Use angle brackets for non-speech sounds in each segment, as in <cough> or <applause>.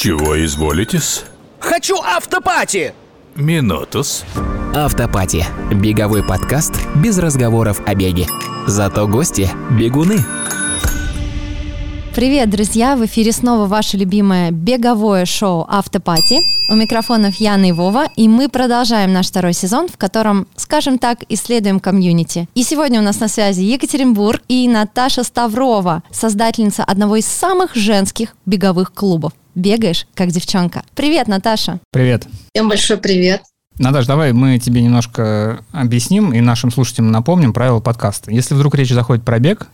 Чего изволитесь? Хочу автопати! Минутус. Автопати. Беговой подкаст без разговоров о беге. Зато гости – бегуны. Привет, друзья! В эфире снова ваше любимое беговое шоу «Автопати». У микрофонов Яна и Вова, и мы продолжаем наш второй сезон, в котором, скажем так, исследуем комьюнити. И сегодня у нас на связи Екатеринбург и Наташа Ставрова, создательница одного из самых женских беговых клубов. Бегаешь, как девчонка. Привет, Наташа! Привет! Всем большой привет! Наташ, давай мы тебе немножко объясним и нашим слушателям напомним правила подкаста. Если вдруг речь заходит про бег,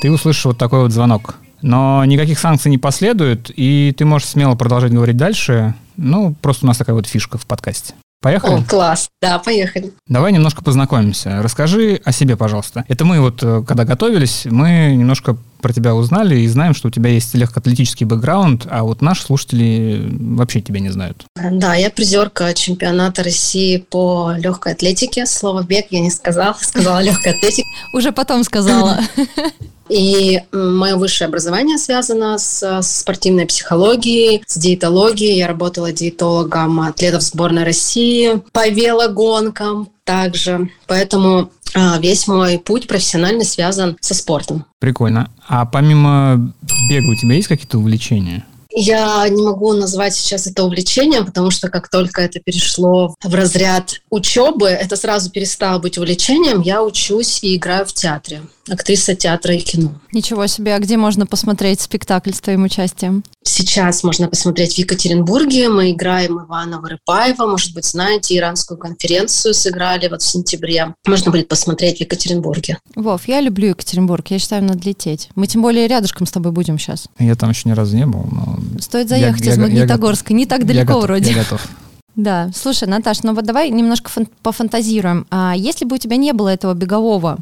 ты услышишь вот такой вот звонок. Но никаких санкций не последует, и ты можешь смело продолжать говорить дальше. Ну, просто у нас такая вот фишка в подкасте. Поехали? О, класс. Да, поехали. Давай немножко познакомимся. Расскажи о себе, пожалуйста. Это мы вот, э, когда готовились, мы немножко про тебя узнали и знаем, что у тебя есть легкоатлетический бэкграунд, а вот наши слушатели вообще тебя не знают. Да, я призерка чемпионата России по легкой атлетике. Слово «бег» я не сказала, <laughs> сказала легкая атлетика. Уже потом сказала. И мое высшее образование связано с, с спортивной психологией, с диетологией. Я работала диетологом атлетов сборной России по велогонкам также. Поэтому весь мой путь профессионально связан со спортом. Прикольно. А помимо бега у тебя есть какие-то увлечения? Я не могу назвать сейчас это увлечением, потому что как только это перешло в разряд учебы, это сразу перестало быть увлечением. Я учусь и играю в театре актриса театра и кино. Ничего себе, а где можно посмотреть спектакль с твоим участием? Сейчас можно посмотреть в Екатеринбурге. Мы играем Ивана Вырыпаева. Может быть, знаете, иранскую конференцию сыграли вот в сентябре. Можно будет посмотреть в Екатеринбурге. Вов, я люблю Екатеринбург. Я считаю, надо лететь. Мы тем более рядышком с тобой будем сейчас. Я там еще ни разу не был. Но Стоит заехать я, из Магнитогорска. Я, не так далеко я вроде. Я готов. <laughs> Да, слушай, Наташ, ну вот давай немножко фан- пофантазируем. А если бы у тебя не было этого бегового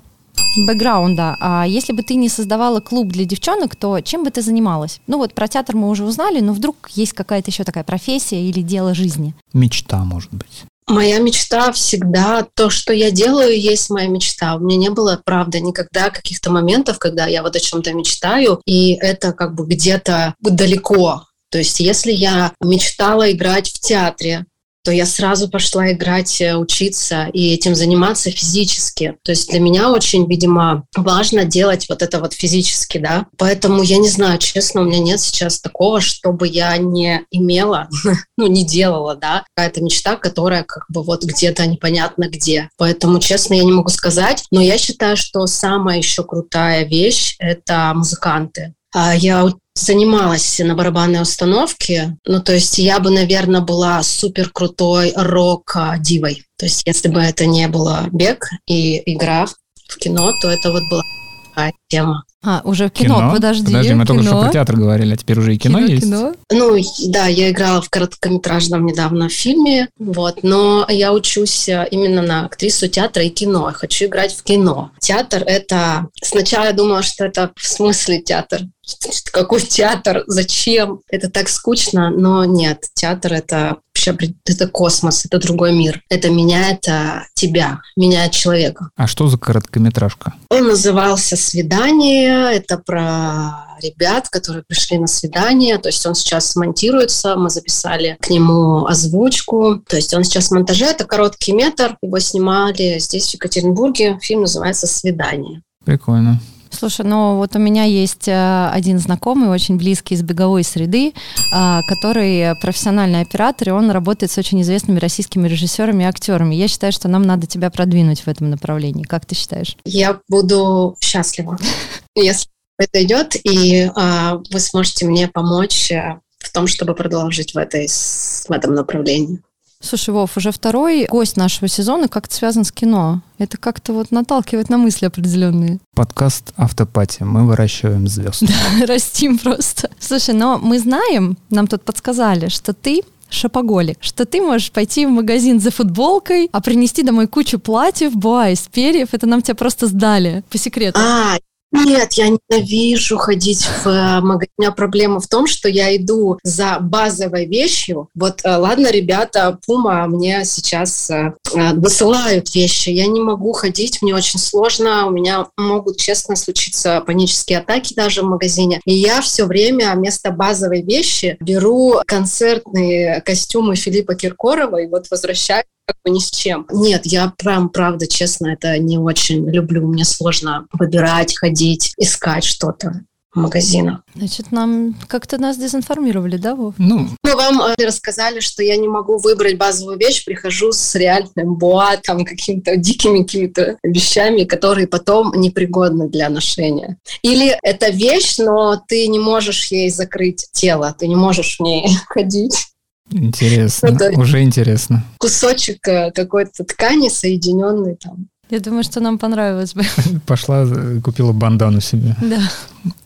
бэкграунда. А если бы ты не создавала клуб для девчонок, то чем бы ты занималась? Ну вот про театр мы уже узнали, но вдруг есть какая-то еще такая профессия или дело жизни? Мечта, может быть. Моя мечта всегда, то, что я делаю, есть моя мечта. У меня не было, правда, никогда каких-то моментов, когда я вот о чем-то мечтаю, и это как бы где-то далеко. То есть если я мечтала играть в театре, то я сразу пошла играть, э, учиться и этим заниматься физически. То есть для меня очень, видимо, важно делать вот это вот физически, да. Поэтому я не знаю, честно, у меня нет сейчас такого, чтобы я не имела, <laughs> ну, не делала, да, какая-то мечта, которая как бы вот где-то непонятно где. Поэтому, честно, я не могу сказать, но я считаю, что самая еще крутая вещь — это музыканты. А я занималась на барабанной установке, ну, то есть я бы, наверное, была супер крутой рок-дивой. То есть если бы это не было бег и игра в кино, то это вот была такая тема. А, уже в кино, кино? подожди. Подожди, мы кино? только что про театр говорили, а теперь уже и кино, кино есть? Кино? Ну, да, я играла в короткометражном недавно фильме, вот, но я учусь э, именно на актрису театра и кино. Я хочу играть в кино. Театр — это... Сначала я думала, что это в смысле театр. Какой театр? Зачем? Это так скучно, но нет. Театр — это вообще это космос, это другой мир. Это меняет а, тебя, меняет человека. А что за короткометражка? Он назывался «Свидание», это про ребят, которые пришли на свидание. То есть он сейчас монтируется, мы записали к нему озвучку. То есть он сейчас в монтаже, это короткий метр. Его снимали здесь, в Екатеринбурге. Фильм называется «Свидание». Прикольно. Слушай, ну вот у меня есть э, один знакомый, очень близкий из беговой среды, а, который профессиональный оператор, и он работает с очень известными российскими режиссерами и актерами. Я считаю, что нам надо тебя продвинуть в этом направлении. Как ты считаешь? Я буду счастлива, если это идет, и а, вы сможете мне помочь э, в том, чтобы продолжить в, этой, в этом направлении. Слушай, Вов, уже второй гость нашего сезона как-то связан с кино. Это как-то вот наталкивает на мысли определенные. Подкаст «Автопати». Мы выращиваем звезд. <laughs> Да, растим просто. Слушай, но мы знаем, нам тут подсказали, что ты шапоголик, что ты можешь пойти в магазин за футболкой, а принести домой кучу платьев, буа из перьев. Это нам тебя просто сдали по секрету. А, Нет, я ненавижу ходить в э, магазин. У меня проблема в том, что я иду за базовой вещью. Вот, э, ладно, ребята, Пума мне сейчас э, высылают вещи. Я не могу ходить, мне очень сложно. У меня могут, честно, случиться панические атаки даже в магазине. И я все время вместо базовой вещи беру концертные костюмы Филиппа Киркорова и вот возвращаюсь как бы ни с чем. Нет, я прям, правда, честно, это не очень люблю. Мне сложно выбирать, ходить, искать что-то в магазинах. Значит, нам как-то нас дезинформировали, да, Вов? Ну, Ну, вам э, рассказали, что я не могу выбрать базовую вещь, прихожу с реальным боа, там, какими-то дикими какими-то вещами, которые потом непригодны для ношения. Или это вещь, но ты не можешь ей закрыть тело, ты не можешь в ней <laughs> ходить. Интересно. Это- Уже интересно. Кусочек э, какой-то ткани, соединенный там. Я думаю, что нам понравилось бы. <laughs> Пошла, э, купила бандану себе. Да.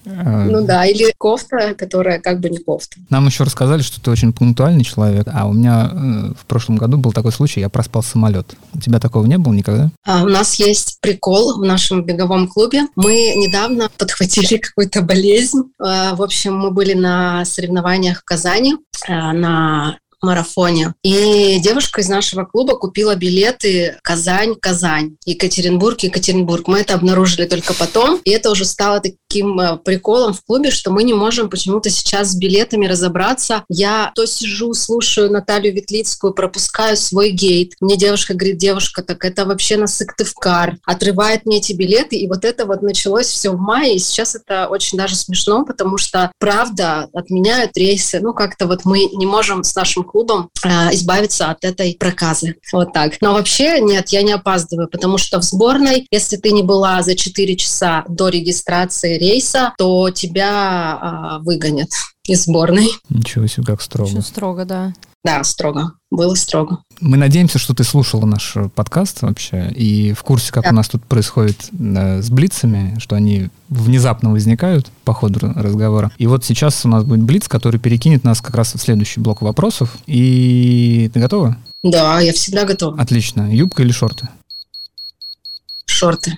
Э, Ну да, или кофта, которая как бы не кофта. Нам еще рассказали, что ты очень пунктуальный человек, а у меня э, в прошлом году был такой случай, я проспал самолет. У тебя такого не было никогда? А у нас есть прикол в нашем беговом клубе. Мы недавно <laughs> подхватили какую-то болезнь. В общем, мы были на соревнованиях в Казани на марафоне. И девушка из нашего клуба купила билеты Казань-Казань, Екатеринбург-Екатеринбург. Мы это обнаружили только потом. И это уже стало таким э, приколом в клубе, что мы не можем почему-то сейчас с билетами разобраться. Я то сижу, слушаю Наталью Ветлицкую, пропускаю свой гейт. Мне девушка говорит, девушка, так это вообще на Сыктывкар. Отрывает мне эти билеты. И вот это вот началось все в мае. И сейчас это очень даже смешно, потому что, правда, отменяют рейсы. Ну, как-то вот мы не можем с нашим клубом э, избавиться от этой проказы. Вот так. Но вообще, нет, я не опаздываю, потому что в сборной, если ты не была за 4 часа до регистрации рейса, то тебя а, выгонят из сборной. Ничего себе, как строго. Очень строго, да. Да, строго. Было строго. Мы надеемся, что ты слушала наш э, подкаст вообще и в курсе, как Да. у нас тут происходит э, с блицами, что они внезапно возникают по ходу разговора. И вот сейчас у нас будет блиц, который перекинет нас как раз в следующий блок вопросов. И ты готова? Да, я всегда готова. Отлично. Юбка или шорты? Шорты.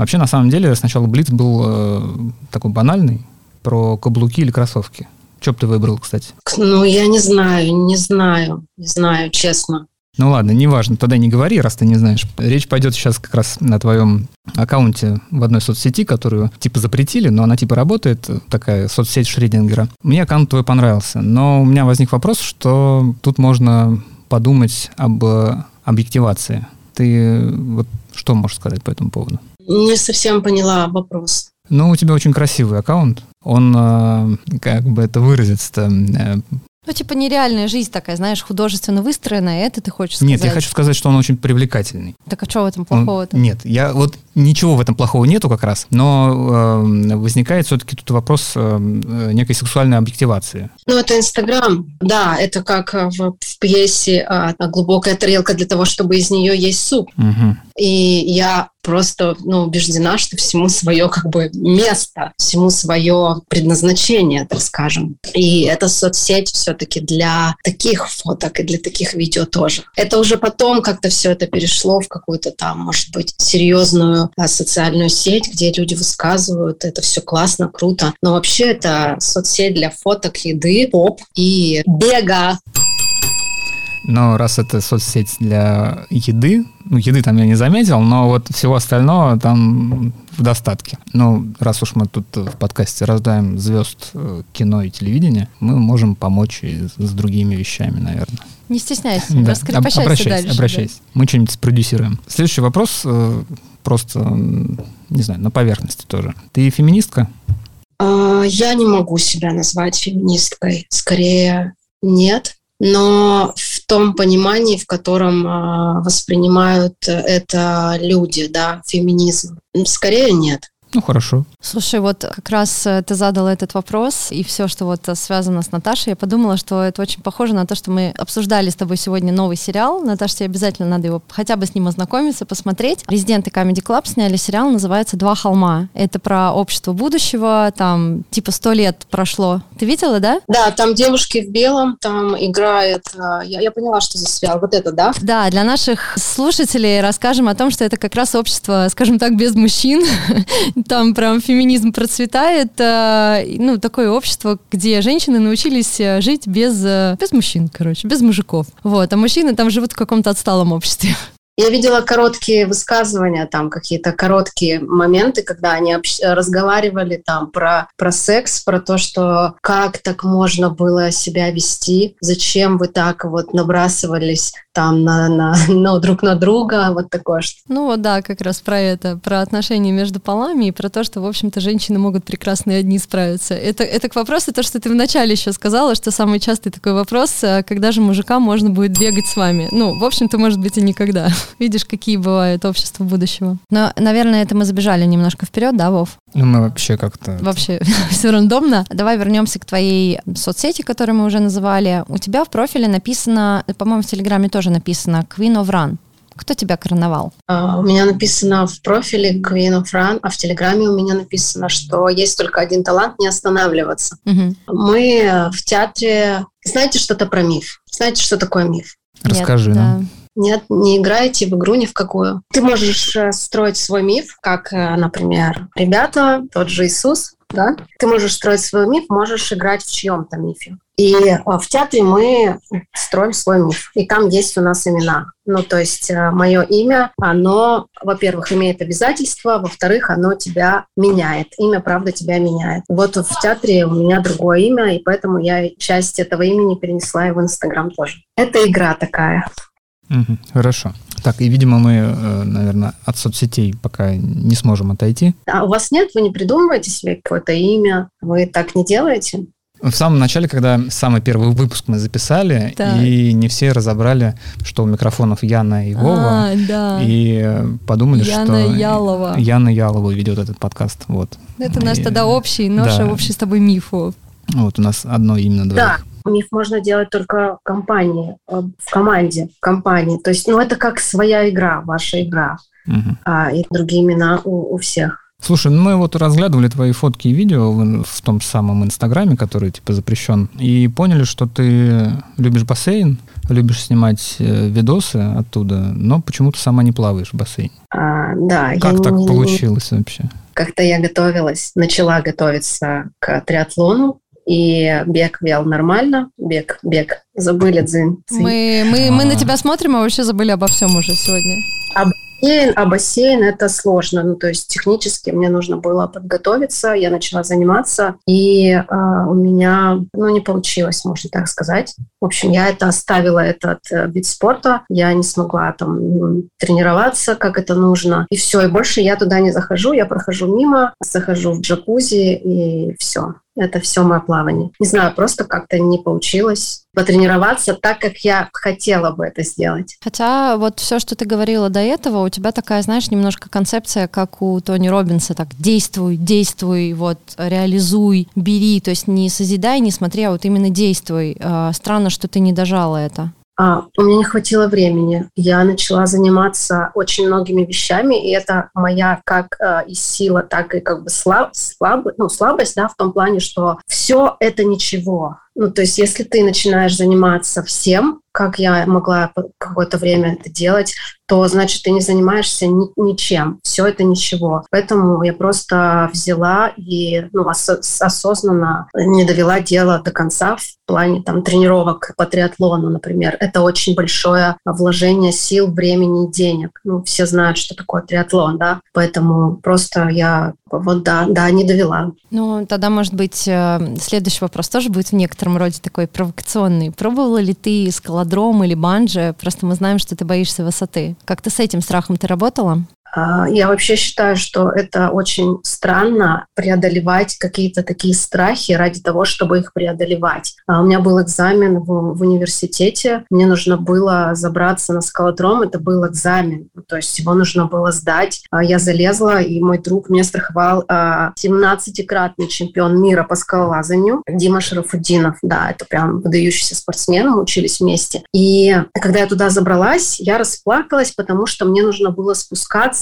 Вообще, на самом деле, сначала блиц был э, такой банальный, про каблуки или кроссовки. Что бы ты выбрал, кстати? Ну, я не знаю, не знаю, не знаю, честно. Ну ладно, неважно, тогда не говори, раз ты не знаешь. Речь пойдет сейчас как раз на твоем аккаунте в одной соцсети, которую типа запретили, но она типа работает, такая соцсеть Шредингера. Мне аккаунт твой понравился, но у меня возник вопрос, что тут можно подумать об э, объективации. Ты э, вот что можешь сказать по этому поводу? Не совсем поняла вопрос. Ну, у тебя очень красивый аккаунт. Он, э, как бы это выразиться-то, э, Ну, типа нереальная жизнь такая, знаешь, художественно выстроенная, это ты хочешь сказать? Нет, я хочу сказать, что он очень привлекательный. Так а что в этом Он- плохого-то? Нет, я вот ничего в этом плохого нету как раз, но э, возникает все-таки тут вопрос э, э, некой сексуальной объективации. Ну, это Инстаграм. Да, это как э, в, в пьесе а, «Глубокая тарелка» для того, чтобы из нее есть суп. Мгм. И я просто ну, убеждена, что всему свое как бы место, всему свое предназначение, так скажем. И эта соцсеть все-таки для таких фоток и для таких видео тоже. Это уже потом как-то все это перешло в какую-то там, может быть, серьезную социальную сеть, где люди высказывают, это все классно, круто. Но вообще это соцсеть для фоток, еды, поп и бега. Но раз это соцсеть для еды, ну, еды там я не заметил, но вот всего остального там в достатке. Ну, раз уж мы тут в подкасте раздаем звезд э, кино и телевидения, мы можем помочь и с другими вещами, наверное. Не стесняйся, Да, раскрепощайся об- обращайся, дальше. да. обращайся. Мы что-нибудь спродюсируем. Следующий вопрос э, просто, не знаю, на поверхности тоже. Ты феминистка? А, Я не могу себя назвать феминисткой. Скорее, нет. Но в том понимании, в котором а, воспринимают это люди, да, феминизм, скорее нет. Ну, хорошо. Слушай, вот как раз э, ты задала этот вопрос, и все, что вот э, связано с Наташей, я подумала, что это очень похоже на то, что мы обсуждали с тобой сегодня новый сериал. Наташа, тебе обязательно надо его хотя бы с ним ознакомиться, посмотреть. Резиденты Comedy Club сняли сериал, называется «Два холма». Это про общество будущего, там типа сто лет прошло. Ты видела, да? Да, там девушки в белом, там играет... а, Я, я поняла, что за сериал. Вот это, да? Да, для наших слушателей расскажем о том, что это как раз общество, скажем так, без мужчин, <laughs> Там прям феминизм процветает. э, Ну, такое общество, где женщины научились э, жить без, э, без мужчин, короче, без мужиков. Вот, а мужчины там живут в каком-то отсталом обществе. <laughs> Я видела короткие высказывания, там какие-то короткие моменты, когда они общ- разговаривали там про, про секс, про то, что как так можно было себя вести, зачем вы так вот набрасывались там на, на, <laughs> на друг на друга, вот такое что. Ну вот да, как раз про это, про отношения между полами и про то, что, в общем-то, женщины могут прекрасно и одни справиться. Это, это к вопросу, то, что ты вначале еще сказала, что самый частый такой вопрос, э, когда же мужикам можно будет бегать с вами? Ну, в общем-то, может быть, и никогда. <laughs> Видишь, какие бывают общества будущего. Но, наверное, это мы забежали немножко вперед, да, Вов? Ну, мы вообще как-то... Вообще <laughs> все рандомно. Давай вернемся к твоей соцсети, которую мы уже называли. У тебя в профиле написано, по-моему, в Телеграме тоже написано Queen of Run. Кто тебя короновал? А, У меня написано в профиле Queen of Run, а в Телеграме у меня написано, что есть только один талант – не останавливаться. Мгм. Мы в театре... Знаете что-то про миф? Знаете, что такое миф? Расскажи Нет, нам. да. Нет, не играете в игру ни в какую. Ты можешь э, строить свой миф, как, э, например, ребята, тот же Иисус, да? Ты можешь строить свой миф, можешь играть в чьем-то мифе. И э, в театре мы строим свой миф. И там есть у нас имена. Ну, то есть мое имя, оно, во-первых, имеет обязательства, во-вторых, оно тебя меняет. Имя, правда, тебя меняет. Вот в театре у меня другое имя, и поэтому я часть этого имени перенесла и в Инстаграм тоже. Это игра такая. Хорошо. Так, и, видимо, мы, наверное, от соцсетей пока не сможем отойти. А у вас нет? Вы не придумываете себе какое-то имя? Вы так не делаете? В самом начале, когда самый первый выпуск мы записали, Так. и не все разобрали, что у микрофонов Яна и Вова, А, да. и э, подумали, Яна что Ялова. Яна Ялова ведет этот подкаст. Вот. Это наш И- тогда общий, наш да. общий с тобой миф. Вот у нас одно именно Да. Миф можно делать только в компании, э, в команде, в компании. То есть, ну, это как своя игра, ваша игра, Мгм. а, и другие имена у, у всех. Слушай, ну мы вот разглядывали твои фотки и видео в, в том самом Инстаграме, который типа запрещен, и поняли, что ты любишь бассейн, любишь снимать э, видосы оттуда, но почему-то сама не плаваешь в бассейне. А, да, я Как так не- получилось вообще? Как-то я готовилась, начала готовиться к триатлону, и бег вел нормально. Бег, бег. Забыли дзин. дзин. Мы, мы, мы на А. тебя смотрим, а вообще забыли обо всем уже сегодня. бассейн, а бассейн это сложно. Ну, то есть технически мне нужно было подготовиться, я начала заниматься, и а, у меня, ну, не получилось, можно так сказать. В общем, я это оставила, этот э, вид спорта, я не смогла там м, тренироваться, как это нужно, и все, и больше я туда не захожу, я прохожу мимо, захожу в джакузи, и все. Это все мое плавание. Не знаю, просто как-то не получилось потренироваться так, как я хотела бы это сделать. Хотя вот все, что ты говорила до этого, у тебя такая, знаешь, немножко концепция, как у Тони Робинса, так действуй, действуй, вот реализуй, бери, то есть не созидай, не смотри, а вот именно действуй. Э, Странно, что ты не дожала это. А, у меня не хватило времени. Я начала заниматься очень многими вещами, и это моя как э, и сила, так и как бы слаб, слаб, ну, слабость, да, в том плане, что все это ничего. Ну, то есть, если ты начинаешь заниматься всем, как я могла какое-то время это делать, то значит ты не занимаешься ни- ничем. Все это ничего. Поэтому я просто взяла и ну, осо- осознанно не довела дело до конца в плане там тренировок по триатлону, например. Это очень большое вложение сил, времени денег. Ну, все знают, что такое триатлон, да. Поэтому просто я вот да, да, не довела. Ну, тогда, может быть, э, следующий вопрос тоже будет в некотором роде такой провокационный. Пробовала ли ты скалодром или банджи? Просто мы знаем, что ты боишься высоты. Как ты с этим страхом ты работала? А, Я вообще считаю, что это очень странно преодолевать какие-то такие страхи ради того, чтобы их преодолевать. А У меня был экзамен в, в университете, мне нужно было забраться на скалодром, это был экзамен, то есть его нужно было сдать. А Я залезла, и мой друг меня страховал а, 17-кратный чемпион мира по скалолазанию Дима Шарафуддинов. Да, это прям выдающийся спортсмен, мы учились вместе. И когда я туда забралась, я расплакалась, потому что мне нужно было спускаться,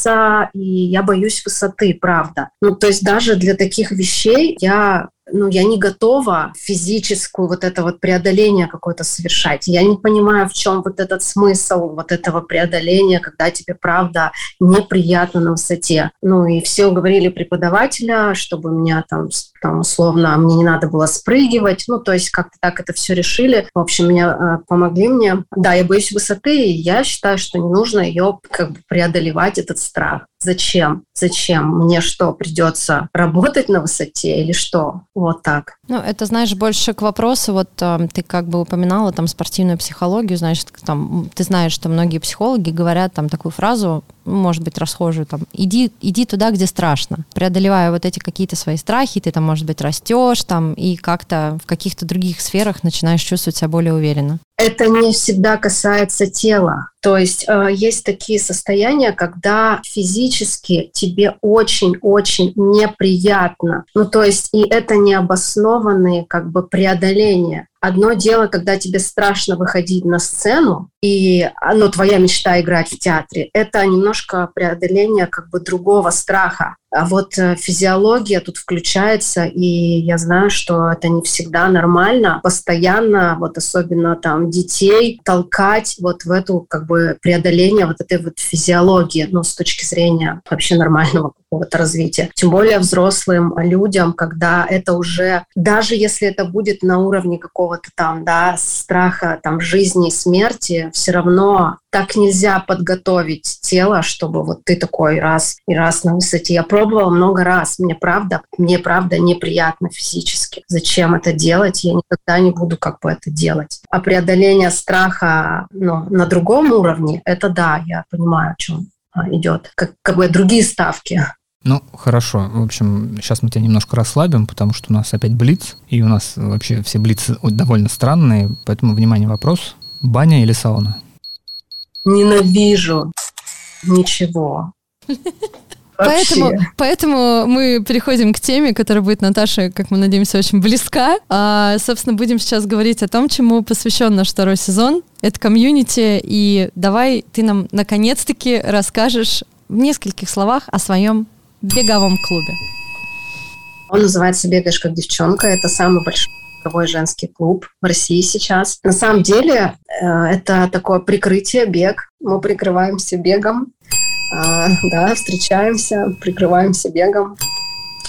и я боюсь высоты, правда. Ну, то есть даже для таких вещей я ну, я не готова физическую вот это вот преодоление какое-то совершать. Я не понимаю, в чем вот этот смысл вот этого преодоления, когда тебе, правда, неприятно на высоте. Ну, и все говорили преподавателя, чтобы меня там, там условно, мне не надо было спрыгивать. Ну, то есть как-то так это все решили. В общем, меня э, помогли мне. Да, я боюсь высоты, и я считаю, что не нужно ее как бы преодолевать, этот страх. Зачем? Зачем? Мне что, придется работать на высоте или что? Вот так. Ну, это, знаешь, больше к вопросу, вот э, ты как бы упоминала там спортивную психологию, значит, там, ты знаешь, что многие психологи говорят там такую фразу, может быть, расхожую, там, иди, иди туда, где страшно. Преодолевая вот эти какие-то свои страхи, ты там, может быть, растешь там и как-то в каких-то других сферах начинаешь чувствовать себя более уверенно. Это не всегда касается тела. То есть э, есть такие состояния, когда физически тебе очень-очень неприятно. Ну, то есть и это необоснованные как бы преодоления. Одно дело, когда тебе страшно выходить на сцену, и ну, твоя мечта играть в театре, это немножко преодоление как бы другого страха. А вот э, физиология тут включается, и я знаю, что это не всегда нормально. Постоянно, вот особенно там детей, толкать вот в эту как бы преодоление вот этой вот физиологии, ну, с точки зрения вообще нормального какого-то развития. Тем более взрослым людям, когда это уже, даже если это будет на уровне какого-то там, да, страха там жизни и смерти, все равно так нельзя подготовить тело, чтобы вот ты такой раз и раз на высоте. Я пробовала много раз. Мне правда, мне правда неприятно физически. Зачем это делать? Я никогда не буду как бы это делать. А преодоление страха ну, на другом уровне, это да, я понимаю, о чем а, идет. Как, как бы другие ставки. Ну, хорошо. В общем, сейчас мы тебя немножко расслабим, потому что у нас опять блиц, и у нас вообще все блицы довольно странные, поэтому, внимание, вопрос. Баня или сауна? Ненавижу. Ничего. <laughs> Поэтому, поэтому мы переходим к теме, которая будет Наташе, как мы надеемся, очень близка. А, собственно, будем сейчас говорить о том, чему посвящен наш второй сезон. Это комьюнити. И давай ты нам наконец-таки расскажешь в нескольких словах о своем беговом клубе. Он называется «Бегаешь как девчонка». Это самый большой беговой женский клуб в России сейчас. На самом деле э, это такое прикрытие, бег. Мы прикрываемся бегом, а, да, встречаемся, прикрываемся бегом.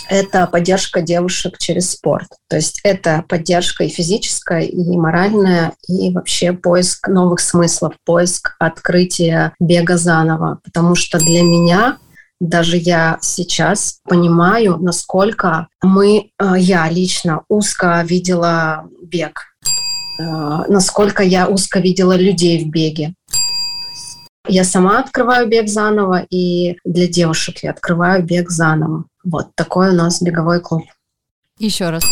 Это поддержка девушек через спорт. То есть это поддержка и физическая, и моральная, и вообще поиск новых смыслов, поиск открытия бега заново. Потому что для меня даже я сейчас понимаю, насколько мы, э, я лично узко видела бег, э, насколько я узко видела людей в беге. Я сама открываю бег заново, и для девушек я открываю бег заново. Вот такой у нас беговой клуб. Еще раз.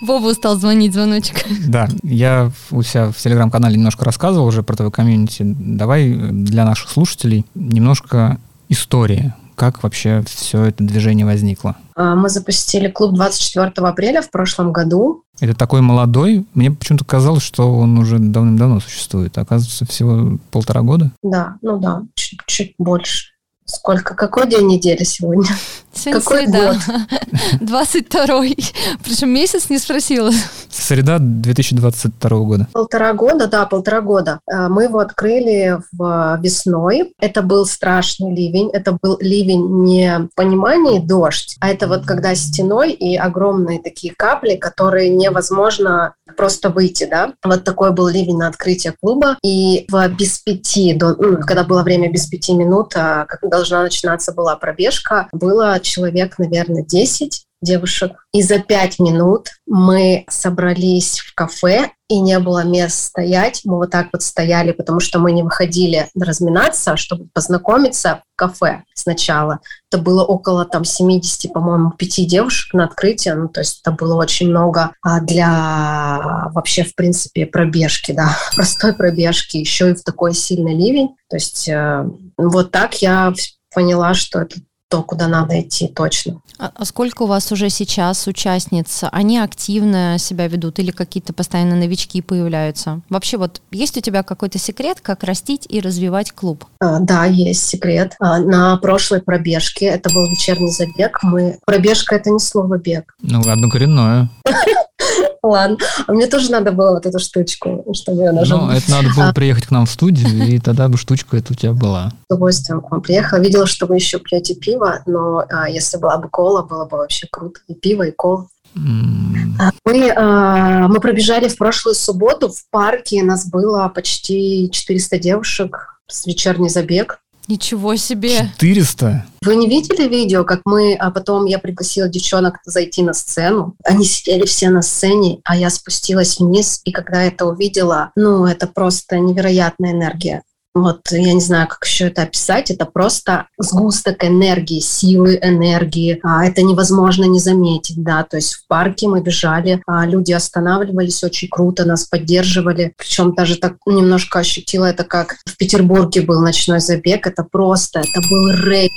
Вова стал звонить звоночек. Да, я у себя в телеграм-канале немножко рассказывал уже про твою комьюнити. Давай для наших слушателей немножко истории? Как вообще все это движение возникло? А, мы запустили клуб 24 апреля в прошлом году. Это такой молодой. Мне почему-то казалось, что он уже давным-давно существует. Оказывается, всего полтора года. Да, ну да, чуть-чуть больше. Сколько? Какой день недели сегодня? <laughs> Сегодня Какой среда. год? <laughs> 22-й. Причем месяц не спросила. Среда 2022 года. Полтора года, да, полтора года. Э, мы его открыли в весной. Это был страшный ливень. Это был ливень не понимание дождь, а это вот когда стеной и огромные такие капли, которые невозможно просто выйти, да. Вот такой был ливень на открытие клуба. И в без пяти, до, ну, когда было время без пяти минут, а, как должна начинаться была пробежка, было человек, наверное, 10 девушек. И за пять минут мы собрались в кафе, и не было мест стоять. Мы вот так вот стояли, потому что мы не выходили разминаться, чтобы познакомиться в кафе сначала. Это было около там 70, по-моему, пяти девушек на открытие. Ну, то есть это было очень много а, для вообще, в принципе, пробежки, да, <laughs> простой пробежки, еще и в такой сильный ливень. То есть э, вот так я поняла, что это то, куда надо идти точно. А, а сколько у вас уже сейчас участниц? Они активно себя ведут или какие-то постоянно новички появляются? Вообще вот есть у тебя какой-то секрет, как растить и развивать клуб? А, да, есть секрет. А, на прошлой пробежке, это был вечерний забег, мы... Пробежка — это не слово бег. Ну, одно коренное. <laughs> Ладно. А мне тоже надо было вот эту штучку, чтобы я нажала. Ну, это надо было приехать к нам в студию, и тогда бы штучка эта у тебя была. С удовольствием к вам приехала. Видела, что вы еще пьете пиво, но а, если была бы кола, было бы вообще круто. И пиво, и кола. Мы, а, мы пробежали в прошлую субботу в парке. Нас было почти 400 девушек с вечерний забег. Ничего себе! 400? Вы не видели видео, как мы, а потом я пригласила девчонок зайти на сцену? Они сидели все на сцене, а я спустилась вниз, и когда это увидела, ну, это просто невероятная энергия вот я не знаю, как еще это описать, это просто сгусток энергии, силы энергии, а это невозможно не заметить, да, то есть в парке мы бежали, а люди останавливались, очень круто нас поддерживали, причем даже так немножко ощутила это, как в Петербурге был ночной забег, это просто, это был рейд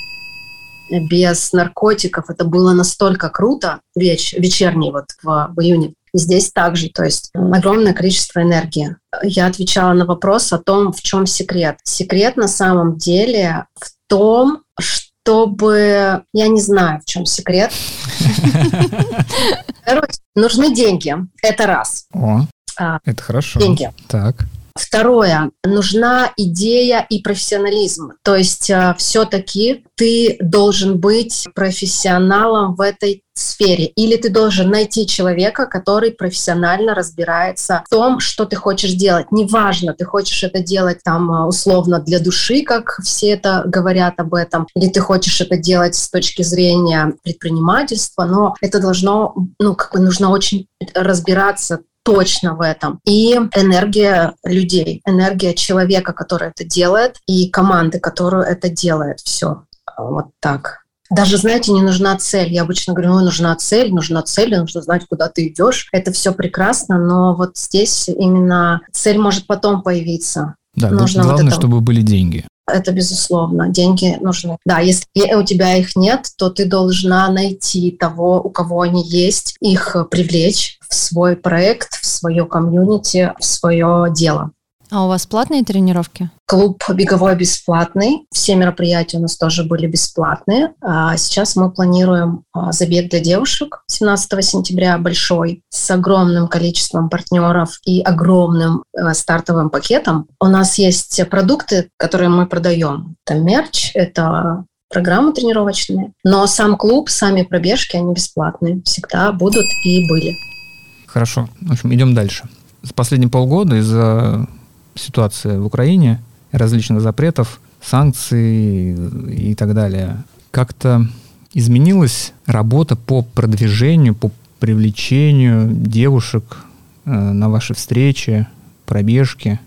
без наркотиков. Это было настолько круто, веч, вечерний вот в, в июне. Здесь также, то есть огромное количество энергии. Я отвечала на вопрос о том, в чем секрет. Секрет на самом деле в том, чтобы... Я не знаю, в чем секрет. <laughs> Короче, нужны деньги. Это раз. О, а, это хорошо. Деньги. Так. Второе, нужна идея и профессионализм. То есть э, все-таки ты должен быть профессионалом в этой сфере. Или ты должен найти человека, который профессионально разбирается в том, что ты хочешь делать. Неважно, ты хочешь это делать там э, условно для души, как все это говорят об этом, или ты хочешь это делать с точки зрения предпринимательства, но это должно, ну, как бы нужно очень разбираться точно в этом. И энергия людей, энергия человека, который это делает, и команды, которую это делает. Все. Вот так. Даже, знаете, не нужна цель. Я обычно говорю, ну, нужна цель, нужна цель, нужно знать, куда ты идешь. Это все прекрасно, но вот здесь именно цель может потом появиться. Да, нужно главное, вот это... чтобы были деньги. Это безусловно. Деньги нужны. Да, если у тебя их нет, то ты должна найти того, у кого они есть, их привлечь в свой проект, в свое комьюнити, в свое дело. А у вас платные тренировки? Клуб беговой бесплатный. Все мероприятия у нас тоже были бесплатные. А сейчас мы планируем а, забег для девушек 17 сентября большой с огромным количеством партнеров и огромным э, стартовым пакетом. У нас есть продукты, которые мы продаем. Это мерч, это программы тренировочные. Но сам клуб, сами пробежки, они бесплатные. Всегда будут и были. Хорошо. В общем, идем дальше. За последние полгода из-за ситуации в Украине, различных запретов, санкций и так далее, как-то изменилась работа по продвижению, по привлечению девушек э, на ваши встречи, пробежки?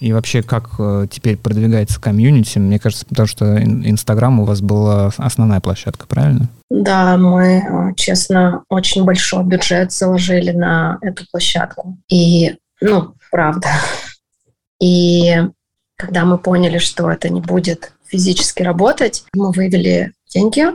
И вообще, как э, теперь продвигается комьюнити? Мне кажется, потому что Инстаграм у вас была основная площадка, правильно? Да, мы, э, честно, очень большой бюджет заложили на эту площадку. И, ну, правда. И когда мы поняли, что это не будет физически работать, мы вывели деньги,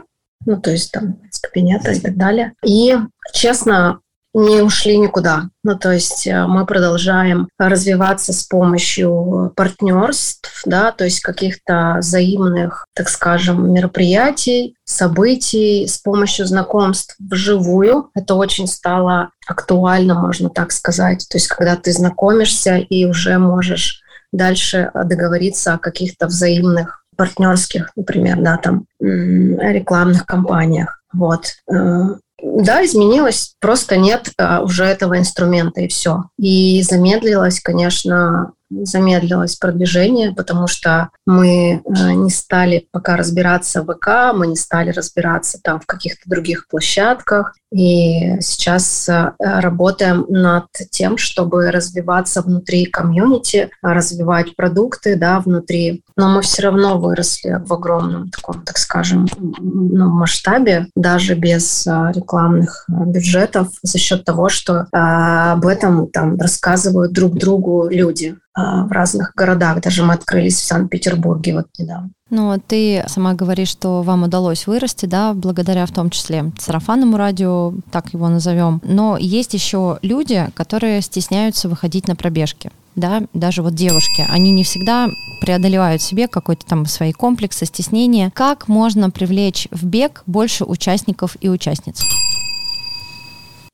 ну, то есть там из кабинета и так далее. И, честно, не ушли никуда. Ну, то есть э, мы продолжаем развиваться с помощью партнерств, да, то есть каких-то взаимных, так скажем, мероприятий, событий, с помощью знакомств вживую. Это очень стало актуально, можно так сказать. То есть когда ты знакомишься и уже можешь дальше договориться о каких-то взаимных партнерских, например, да, там рекламных кампаниях. Вот. Да, изменилось, просто нет а, уже этого инструмента и все. И замедлилось, конечно, замедлилось продвижение, потому что мы э, не стали пока разбираться в ВК, мы не стали разбираться там в каких-то других площадках. И сейчас э, работаем над тем, чтобы развиваться внутри комьюнити, развивать продукты да, внутри. Но мы все равно выросли в огромном таком, так скажем, ну, масштабе, даже без э, рекламных бюджетов, за счет того, что об этом там рассказывают друг другу люди. В разных городах. Даже мы открылись в Санкт-Петербурге вот недавно. Ну, ты сама говоришь, что вам удалось вырасти, да, благодаря в том числе сарафанному радио, так его назовем. Но есть еще люди, которые стесняются выходить на пробежки да, даже вот девушки, они не всегда преодолевают себе какой-то там свои комплексы, стеснения. Как можно привлечь в бег больше участников и участниц?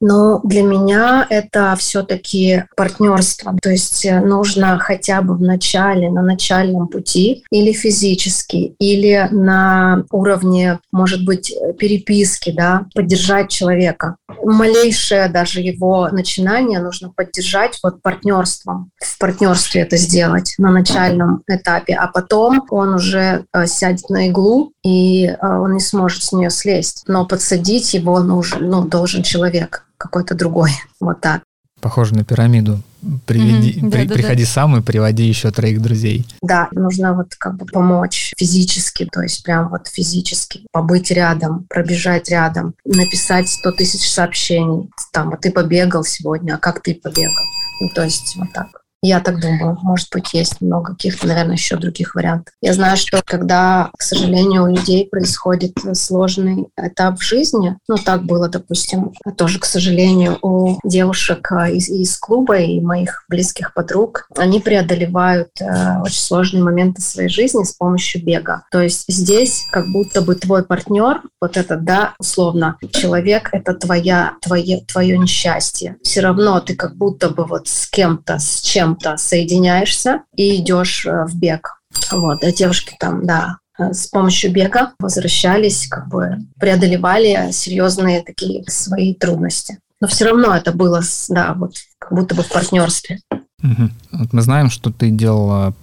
Но для меня это все-таки партнерство. То есть э, нужно хотя бы в начале, на начальном пути, или физически, или на уровне, может быть, переписки, да, поддержать человека. Малейшее даже его начинание нужно поддержать вот партнерством. В партнерстве это сделать на начальном этапе, а потом он уже э, сядет на иглу, и э, он не сможет с нее слезть. Но подсадить его нужен, ну, должен человек какой-то другой. <laughs> Вот так. Похоже на пирамиду. Приведи, mm-hmm, при, да, приходи да. сам и приводи еще троих друзей. Да, нужно вот как бы помочь физически, то есть прям вот физически побыть рядом, пробежать рядом, написать 100 тысяч сообщений. Там, вот ты побегал сегодня, а как ты побегал? Ну, то есть вот так. Я так думаю. Может быть, есть много каких-то, наверное, еще других вариантов. Я знаю, что когда, к сожалению, у людей происходит сложный этап в жизни, ну, так было, допустим, тоже, к сожалению, у девушек а, из, из клуба и моих близких подруг, они преодолевают э, очень сложные моменты своей жизни с помощью бега. То есть здесь как будто бы твой партнер, вот это, да, условно, человек — это твоя, твое, твое несчастье. Все равно ты как будто бы вот с кем-то, с чем чем-то соединяешься и идешь э, в бег. Вот, а девушки там, да, э, с помощью бега возвращались, как бы преодолевали серьезные такие свои трудности. Но все равно это было, да, вот как будто бы в партнерстве. Угу. Вот мы знаем, что ты делала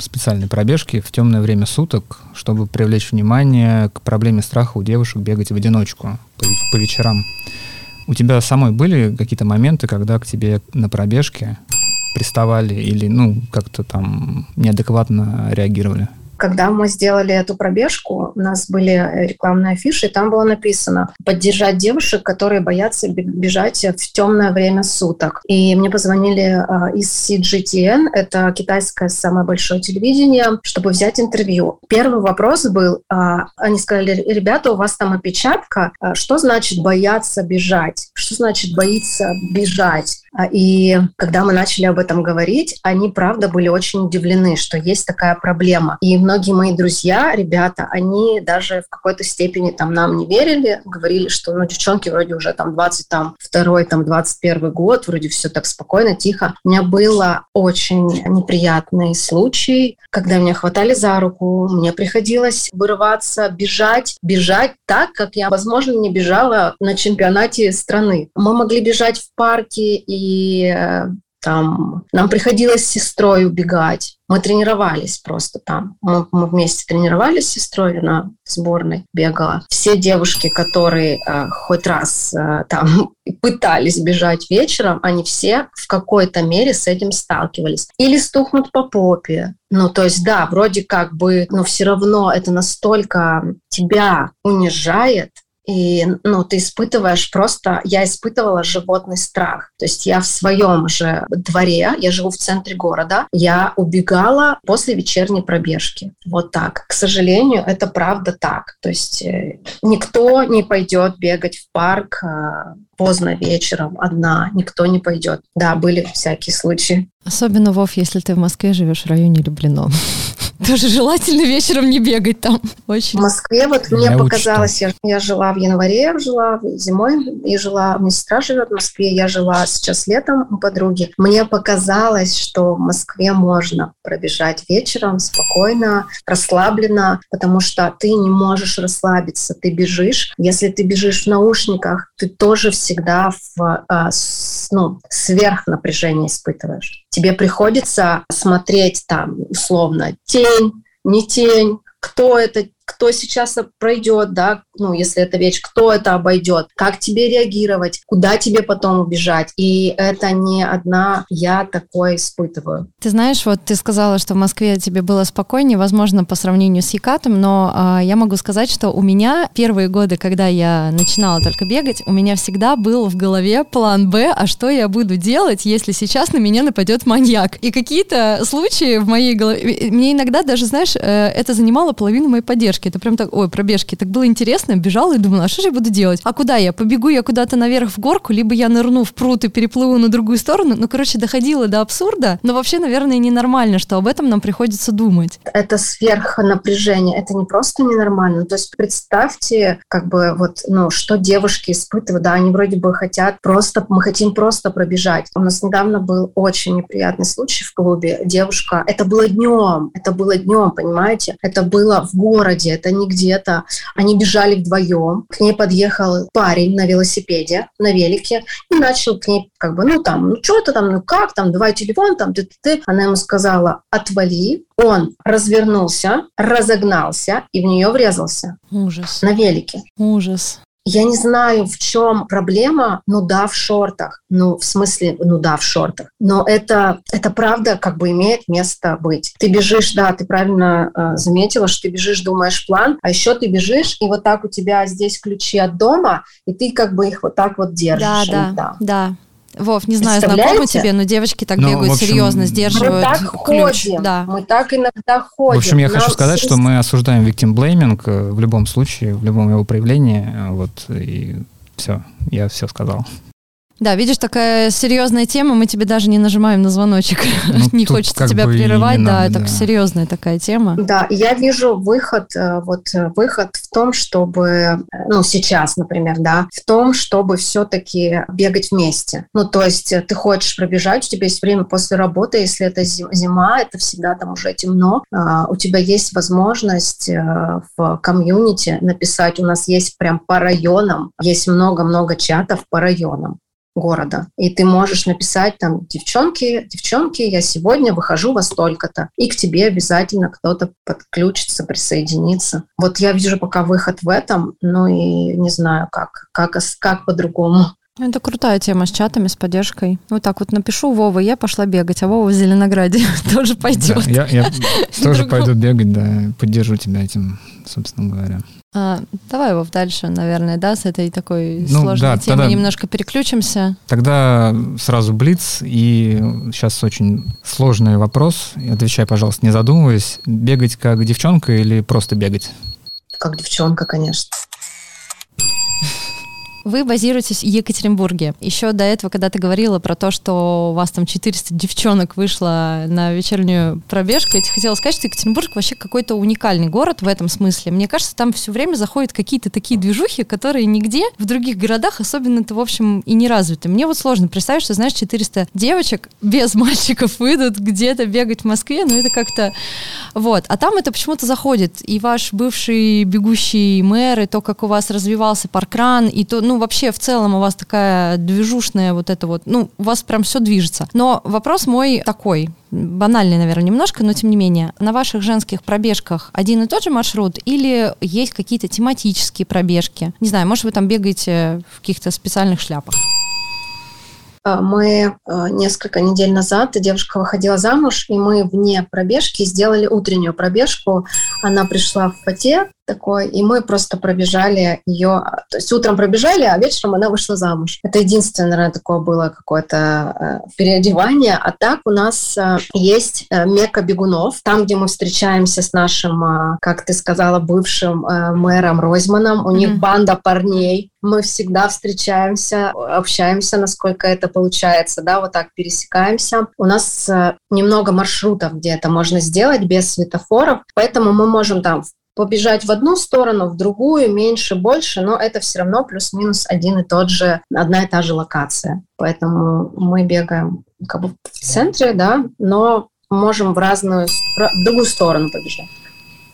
специальные пробежки в темное время суток, чтобы привлечь внимание к проблеме страха у девушек бегать в одиночку по, по вечерам. У тебя самой были какие-то моменты, когда к тебе на пробежке приставали или, ну, как-то там неадекватно реагировали? Когда мы сделали эту пробежку, у нас были рекламные афиши, и там было написано «Поддержать девушек, которые боятся бежать в темное время суток». И мне позвонили а, из CGTN, это китайское самое большое телевидение, чтобы взять интервью. Первый вопрос был, а, они сказали, ребята, у вас там опечатка, что значит бояться бежать? Что значит боится бежать? И когда мы начали об этом говорить, они, правда, были очень удивлены, что есть такая проблема. И многие мои друзья, ребята, они даже в какой-то степени там нам не верили, говорили, что, ну, девчонки вроде уже там 22 там 21 год, вроде все так спокойно, тихо. У меня было очень неприятный случай, когда меня хватали за руку, мне приходилось вырываться, бежать, бежать так, как я, возможно, не бежала на чемпионате страны. Мы могли бежать в парке, и э, там нам приходилось с сестрой убегать. Мы тренировались просто там. Мы, мы вместе тренировались с сестрой, на сборной бегала. Все девушки, которые э, хоть раз э, там <laughs> пытались бежать вечером, они все в какой-то мере с этим сталкивались. Или стухнут по попе. Ну, то есть, да, вроде как бы, но все равно это настолько тебя унижает, и ну, ты испытываешь просто... Я испытывала животный страх. То есть я в своем же дворе, я живу в центре города, я убегала после вечерней пробежки. Вот так. К сожалению, это правда так. То есть э, никто не пойдет бегать в парк э, поздно вечером одна, никто не пойдет. Да, были всякие случаи. Особенно, Вов, если ты в Москве живешь в районе Люблино. <laughs> Тоже желательно вечером не бегать там. Очень. В Москве вот мне я показалось, я, я жила в январе, жила зимой, и жила, меня сестра живет в Москве, я жила сейчас летом у подруги. Мне показалось, что в Москве можно пробежать вечером спокойно, расслабленно, потому что ты не можешь расслабиться, ты бежишь. Если ты бежишь в наушниках, ты тоже всегда в а, ну, сверхнапряжение испытываешь. Тебе приходится смотреть там условно тень, не тень, кто это кто сейчас пройдет, да, ну, если это вещь, кто это обойдет, как тебе реагировать, куда тебе потом убежать. И это не одна я такое испытываю. Ты знаешь, вот ты сказала, что в Москве тебе было спокойнее, возможно, по сравнению с Екатом, но а, я могу сказать, что у меня первые годы, когда я начинала только бегать, у меня всегда был в голове план Б, а что я буду делать, если сейчас на меня нападет маньяк. И какие-то случаи в моей голове, мне иногда даже, знаешь, э, это занимало половину моей поддержки. Это прям так, ой, пробежки, так было интересно, бежала и думала, а что же я буду делать? А куда я? Побегу я куда-то наверх в горку, либо я нырну в пруд и переплыву на другую сторону. Ну, короче, доходило до абсурда, но вообще, наверное, ненормально, что об этом нам приходится думать. Это сверхнапряжение, это не просто ненормально. То есть представьте, как бы вот, ну, что девушки испытывают, да, они вроде бы хотят просто, мы хотим просто пробежать. У нас недавно был очень неприятный случай в клубе. Девушка, это было днем, это было днем, понимаете? Это было в городе, это не где-то. Они бежали вдвоем. К ней подъехал парень на велосипеде, на велике, и начал к ней как бы, ну там, ну что ты там, ну как там, давай телефон там, ты, ты, ты. Она ему сказала, отвали. Он развернулся, разогнался и в нее врезался. Ужас. На велике. Ужас. Я не знаю, в чем проблема, ну да, в шортах. Ну, в смысле, ну да, в шортах. Но это, это правда как бы имеет место быть. Ты бежишь, да, ты правильно э, заметила, что ты бежишь, думаешь план, а еще ты бежишь, и вот так у тебя здесь ключи от дома, и ты как бы их вот так вот держишь. Да, да, да. Вов, не знаю, знакомо тебе, но девочки так ну, бегают общем, серьезно, сдерживают мы так ключ. Ходим, да. Мы так иногда ходим. В общем, я Нам хочу сказать, что мы осуждаем victim blaming э, в любом случае, в любом его проявлении. Э, вот, и все, я все сказал. Да, видишь, такая серьезная тема, мы тебе даже не нажимаем на звоночек. Ну, <laughs> не хочется тебя прерывать, да, надо, это да. серьезная такая тема. Да, я вижу выход, э, вот э, выход в том, чтобы, э, ну, сейчас, например, да, в том, чтобы все-таки бегать вместе. Ну, то есть ты хочешь пробежать, у тебя есть время после работы, если это зима, это всегда там уже темно, а, у тебя есть возможность в комьюнити написать, у нас есть прям по районам, есть много-много чатов по районам города. И ты можешь написать там, девчонки, девчонки, я сегодня выхожу во столько-то. И к тебе обязательно кто-то подключится, присоединится. Вот я вижу пока выход в этом, ну и не знаю, как, как, как по-другому. Это крутая тема с чатами, с поддержкой. Вот так вот напишу Вова, я пошла бегать, а Вова в Зеленограде <laughs> тоже пойдет. Да, я, я <laughs> тоже пойду бегать, да, поддержу тебя этим, собственно говоря. А, давай, Вов, дальше, наверное, да, с этой такой ну, сложной да, темой тогда, немножко переключимся. Тогда сразу блиц, и сейчас очень сложный вопрос. Отвечай, пожалуйста, не задумываясь. Бегать как девчонка или просто бегать? Как девчонка, конечно. Вы базируетесь в Екатеринбурге. Еще до этого, когда ты говорила про то, что у вас там 400 девчонок вышло на вечернюю пробежку, я тебе хотела сказать, что Екатеринбург вообще какой-то уникальный город в этом смысле. Мне кажется, там все время заходят какие-то такие движухи, которые нигде в других городах особенно-то, в общем, и не развиты. Мне вот сложно представить, что, знаешь, 400 девочек без <laughs> мальчиков выйдут где-то бегать в Москве, ну это как-то... Вот. А там это почему-то заходит. И ваш бывший бегущий мэр, и то, как у вас развивался паркран, и то, ну, вообще в целом у вас такая движушная вот это вот, ну, у вас прям все движется. Но вопрос мой такой, банальный, наверное, немножко, но тем не менее, на ваших женских пробежках один и тот же маршрут или есть какие-то тематические пробежки? Не знаю, может, вы там бегаете в каких-то специальных шляпах? А, мы а, несколько недель назад девушка выходила замуж, и мы вне пробежки сделали утреннюю пробежку. Она пришла в фате, такой, и мы просто пробежали ее, то есть утром пробежали, а вечером она вышла замуж. Это единственное, наверное, такое было какое-то э, переодевание. А так у нас э, есть э, мека бегунов, там, где мы встречаемся с нашим, э, как ты сказала, бывшим э, мэром Ройзманом. У mm-hmm. них банда парней. Мы всегда встречаемся, общаемся, насколько это получается, да, вот так пересекаемся. У нас э, немного маршрутов, где это можно сделать без светофоров, поэтому мы можем там побежать в одну сторону, в другую, меньше, больше, но это все равно плюс-минус один и тот же, одна и та же локация. Поэтому мы бегаем как бы в центре, да, но можем в разную, в другую сторону побежать.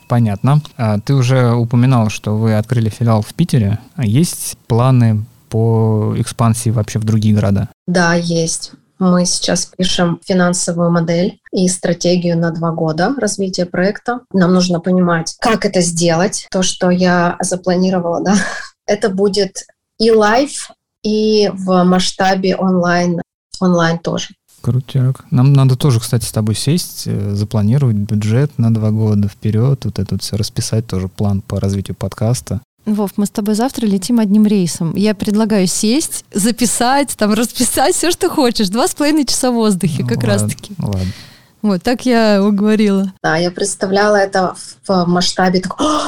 Понятно. А ты уже упоминал, что вы открыли филиал в Питере. А есть планы по экспансии вообще в другие города? Да, есть. Мы сейчас пишем финансовую модель и стратегию на два года развития проекта. Нам нужно понимать, как это сделать. То, что я запланировала, да, <laughs> это будет и live, и в масштабе онлайн, онлайн тоже. Крутяк. Нам надо тоже, кстати, с тобой сесть, э, запланировать бюджет на два года вперед, вот это все расписать, тоже план по развитию подкаста. Вов, мы с тобой завтра летим одним рейсом. Я предлагаю сесть, записать, там расписать все, что хочешь. Два с половиной часа в воздухе, Ну, как ладно, раз-таки. Ладно. Вот, так я уговорила. Да, я представляла это в масштабе такого, «О,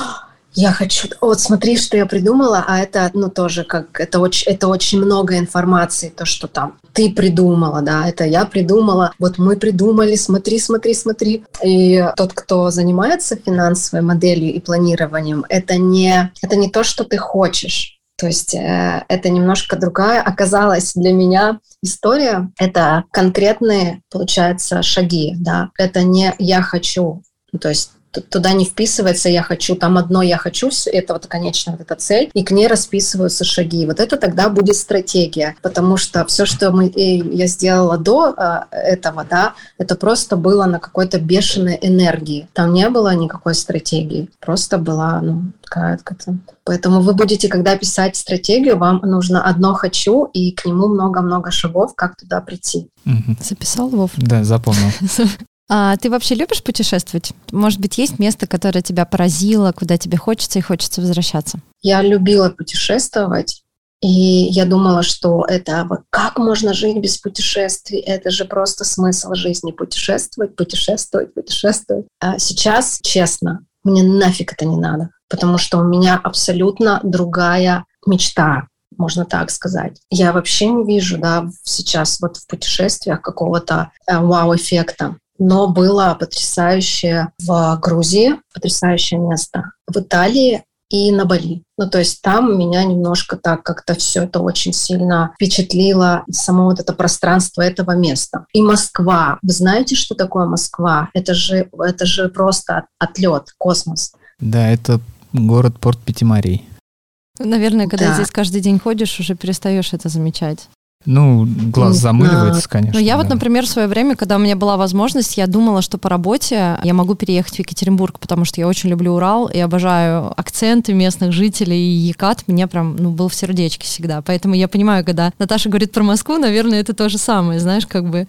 я хочу, вот смотри, что я придумала, а это, ну, тоже как, это очень, это очень много информации, то, что там ты придумала, да, это я придумала, вот мы придумали, смотри, смотри, смотри. И тот, кто занимается финансовой моделью и планированием, это не, это не то, что ты хочешь. То есть э, это немножко другая оказалась для меня история. Это конкретные, получается, шаги, да. Это не я хочу. Ну, То есть туда не вписывается «я хочу», там одно «я хочу», это вот конечная вот эта цель, и к ней расписываются шаги. Вот это тогда будет стратегия, потому что все, что мы, и я сделала до а, этого, да, это просто было на какой-то бешеной энергии. Там не было никакой стратегии, просто была, ну, такая какая-то... Поэтому вы будете, когда писать стратегию, вам нужно одно «хочу», и к нему много-много шагов, как туда прийти. Мгм. Записал, Вов? Да, запомнил. <laughs> А ты вообще любишь путешествовать? Может быть, есть место, которое тебя поразило, куда тебе хочется и хочется возвращаться? Я любила путешествовать, и я думала, что это вот как можно жить без путешествий? Это же просто смысл жизни. Путешествовать, путешествовать, путешествовать. А сейчас, честно, мне нафиг это не надо, потому что у меня абсолютно другая мечта можно так сказать. Я вообще не вижу, да, сейчас вот в путешествиях какого-то э, вау-эффекта. Но было потрясающе в Грузии, потрясающее место. В Италии и на Бали. Ну, то есть там меня немножко так как-то все это очень сильно впечатлило, само вот это пространство этого места. И Москва. Вы знаете, что такое Москва? Это же, это же просто отлет, космос. Да, это город Порт Пятимарий. Наверное, когда Да. здесь каждый день ходишь, уже перестаешь это замечать. Ну, глаз замыливается, конечно. Ну, я вот, да. например, в свое время, когда у меня была возможность, я думала, что по работе я могу переехать в Екатеринбург, потому что я очень люблю Урал и обожаю акценты местных жителей. И Екат мне прям, ну, был в сердечке всегда. Поэтому я понимаю, когда Наташа говорит про Москву, наверное, это то же самое, знаешь, как бы...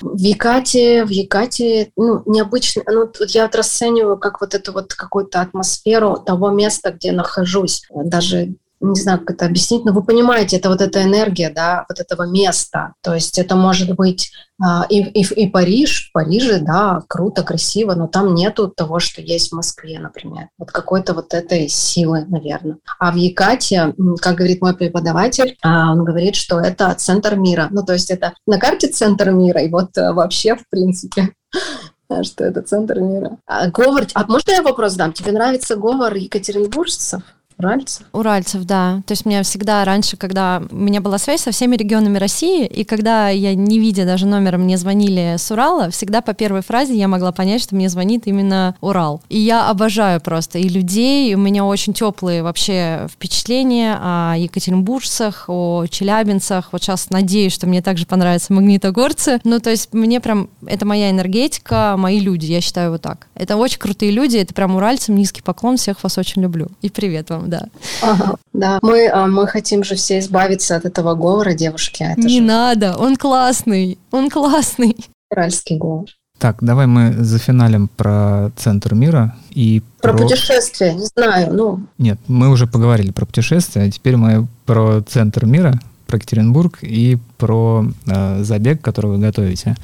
В Якате, в Якате, ну, необычно, ну, тут я вот расцениваю как вот эту вот какую-то атмосферу того места, где нахожусь. Даже не знаю, как это объяснить, но вы понимаете, это вот эта энергия, да, вот этого места. То есть это может быть а, и, и, и Париж, в Париже, да, круто, красиво, но там нету того, что есть в Москве, например. Вот какой-то вот этой силы, наверное. А в Якате, как говорит мой преподаватель, а, он говорит, что это центр мира. Ну, то есть это на карте центр мира, и вот а, вообще, в принципе, <laughs> что это центр мира. А, говор, а можно я вопрос дам? Тебе нравится говор екатеринбуржцев? Уральцев? Уральцев, да. То есть мне всегда раньше, когда у меня была связь со всеми регионами России, и когда я, не видя даже номера, мне звонили с Урала, всегда по первой фразе я могла понять, что мне звонит именно Урал. И я обожаю просто и людей, и у меня очень теплые вообще впечатления о екатеринбуржцах, о челябинцах. Вот сейчас надеюсь, что мне также понравятся магнитогорцы. Ну, то есть мне прям, это моя энергетика, мои люди, я считаю вот так. Это очень крутые люди, это прям уральцам низкий поклон, всех вас очень люблю. И привет вам, да. Ага, да. Мы, а, мы хотим же все избавиться от этого говора, девушки. а Это Не же надо, он классный, он классный. уральский говор. Так, давай мы зафиналим про центр мира и Про путешествия, не знаю, ну, Нет, мы уже поговорили про путешествия, а теперь мы про центр мира, про Екатеринбург и про э, забег, который вы готовите,